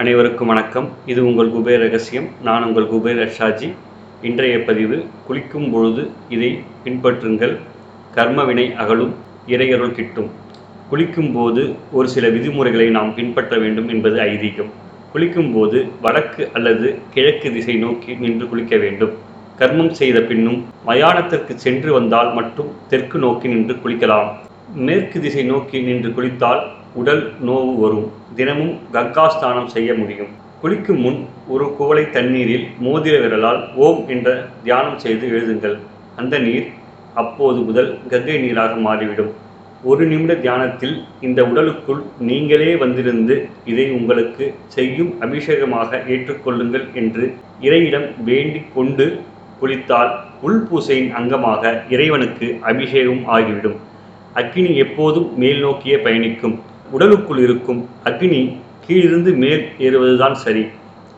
அனைவருக்கும் வணக்கம். இது உங்கள் குபேர் ரகசியம். நான் உங்கள் குபேர் ரஷாஜி இன்றைய பதிவு குளிக்கும் பொழுது இதை பின்பற்றுங்கள். கர்மவினை அகலும் இறையருள் கிட்டும். குளிக்கும் போது ஒரு சில விதிமுறைகளை நாம் பின்பற்ற வேண்டும் என்பது ஐதீகம். குளிக்கும் போது வடக்கு அல்லது கிழக்கு திசை நோக்கி நின்று குளிக்க வேண்டும். கர்மம் செய்த பின்னும் மயானத்திற்கு சென்று வந்தால் மட்டும் தெற்கு நோக்கி நின்று குளிக்கலாம். மேற்கு திசை நோக்கி நின்று குளித்தால் உடல் நோவு வரும். தினமும் கங்கா ஸ்நானம் செய்ய முடியும். குளிக்கும் முன் ஒரு குவளை தண்ணீரில் மோதிர விரலால் ஓம் என்ற தியானம் செய்து எழுதுங்கள். அந்த நீர் அப்போது முதல் கங்கை நீராக மாறிவிடும். ஒரு நிமிட தியானத்தில் இந்த உடலுக்குள் நீங்களே வந்திருந்து இதை உங்களுக்கு செய்யும் அபிஷேகமாக ஏற்றுக்கொள்ளுங்கள் என்று இறையிடம் வேண்டிக் கொண்டு குளித்தால் உள்பூசையின் அங்கமாக இறைவனுக்கு அபிஷேகம் ஆகிவிடும். அக்கினி எப்போதும் மேல் நோக்கியே பயணிக்கும். உடலுக்குள் இருக்கும் அக்னி கீழிருந்து மேல் ஏறுவதுதான் சரி.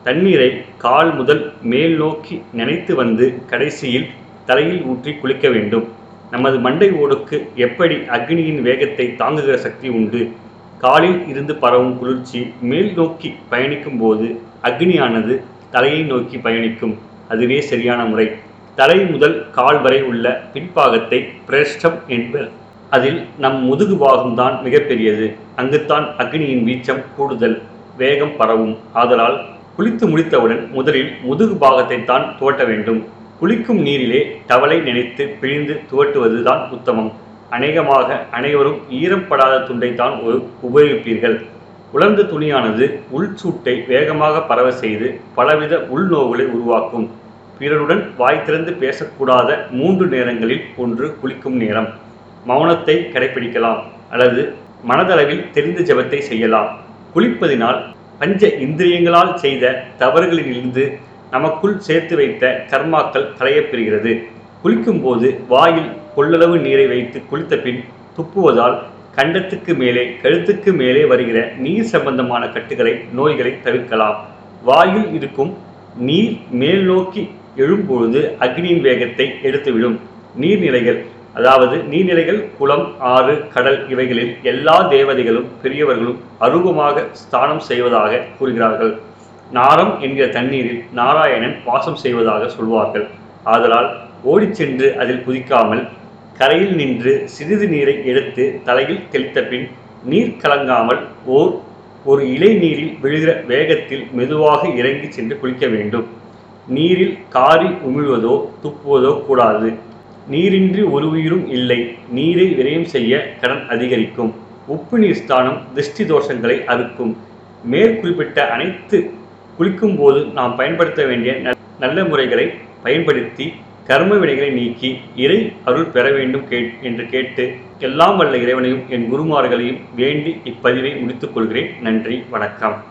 தண்ணீரை கால் முதல் மேல் நோக்கி நினைத்து வந்து கடைசியில் தலையில் ஊற்றி குளிக்க வேண்டும். நமது மண்டை ஓடுக்கு எப்படி அக்னியின் வேகத்தை தாங்குகிற சக்தி உண்டு? காலில் இருந்து பரவும் குளிர்ச்சி மேல் நோக்கி பயணிக்கும் போது அக்னியானது தலையை நோக்கி பயணிக்கும். அதுவே சரியான முறை. தலை முதல் கால் வரை உள்ள பின்பாகத்தை பிரேஷ்டம் என்பர். அதில் நம் முதுகு பாகம்தான் மிகப்பெரியது. அங்குத்தான் அக்னியின் வீச்சம் கூடுதல் வேகம் பரவும். ஆதலால் குளித்து முடித்தவுடன் முதலில் முதுகு பாகத்தை தான் துவட்ட வேண்டும். குளிக்கும் நீரிலே டவலை நினைத்து பிழிந்து துவட்டுவதுதான் உத்தமம். அநேகமாக அனைவரும் ஈரப்படாத துண்டை தான் உபயோகிப்பீர்கள். உலர்ந்த துணியானது உள்சூட்டை வேகமாக பரவ செய்து பலவித உள்நோவுகளை உருவாக்கும். பிறருடன் வாய் திறந்து பேசக்கூடாத மூன்று நேரங்களில் ஒன்று குளிக்கும் நேரம். மௌனத்தை கடைபிடிக்கலாம் அல்லது மனதளவில் தெரிந்த ஜபத்தை செய்யலாம். குளிப்பதினால் பஞ்ச இந்திரியங்களால் செய்த தவறுகளிலிருந்து நமக்குள் சேர்த்து வைத்த கர்மாக்கள் களையப்பெறுகிறது. குளிக்கும்போது வாயில் கொள்ளளவு நீரை வைத்து குளித்த பின் துப்புவதால் கண்டத்துக்கு மேலே கழுத்துக்கு மேலே வருகிற நீர் சம்பந்தமான கட்டுகளை நோய்களை தவிர்க்கலாம். வாயில் இருக்கும் நீர் மேல் நோக்கி எழும்பொழுது அக்னியின் வேகத்தை எடுத்துவிடும். நீர்நிலைகள் அதாவது நீர்நிலைகள் குளம் ஆறு கடல் இவைகளில் எல்லா தேவதைகளும் பெரியவர்களும் அருவமாக ஸ்தானம் செய்வதாக கூறுகிறார்கள். நாரம் என்கிற தண்ணீரில் நாராயணன் வாசம் செய்வதாக சொல்வார்கள். ஆதலால் ஓடிச் சென்று அதில் குதிக்காமல் கரையில் நின்று சிறிது நீரை எடுத்து தலையில் தெளித்த பின் நீர் கலங்காமல் ஓர் ஒரு இலை நீரில் விழுகிற வேகத்தில் மெதுவாக இறங்கி சென்று குளிக்க வேண்டும். நீரில் காரி உமிழ்வதோ துப்புவதோ கூடாது. நீரின்றி ஒரு உயிரும் இல்லை. நீரை விரயம் செய்ய கடன் அதிகரிக்கும். உப்பு நீர் ஸ்தானம் திருஷ்டி தோஷங்களை அறுக்கும். மேற்குறிப்பிட்ட அனைத்து குளிக்கும் போது நாம் பயன்படுத்த வேண்டிய நல்ல முறைகளை பயன்படுத்தி கர்ம வினைகளை நீக்கி இறை அருள் பெற வேண்டும் கே என்று கேட்டு எல்லாம் வல்ல இறைவனையும் என் குருமார்களையும் வேண்டி இப்பதிவை முடித்துக் கொள்கிறேன். நன்றி வணக்கம்.